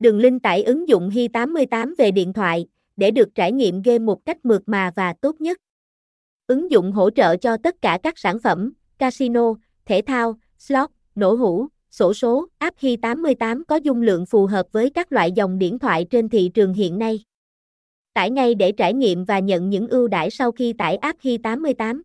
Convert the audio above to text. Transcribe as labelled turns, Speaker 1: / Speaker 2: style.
Speaker 1: Đường link tải ứng dụng Hi88 về điện thoại để được trải nghiệm game một cách mượt mà và tốt nhất. Ứng dụng hỗ trợ cho tất cả các sản phẩm, casino, thể thao, slot, nổ hũ, sổ số. App Hi88 có dung lượng phù hợp với các loại dòng điện thoại trên thị trường hiện nay. Tải ngay để trải nghiệm và nhận những ưu đãi sau khi tải app Hi88.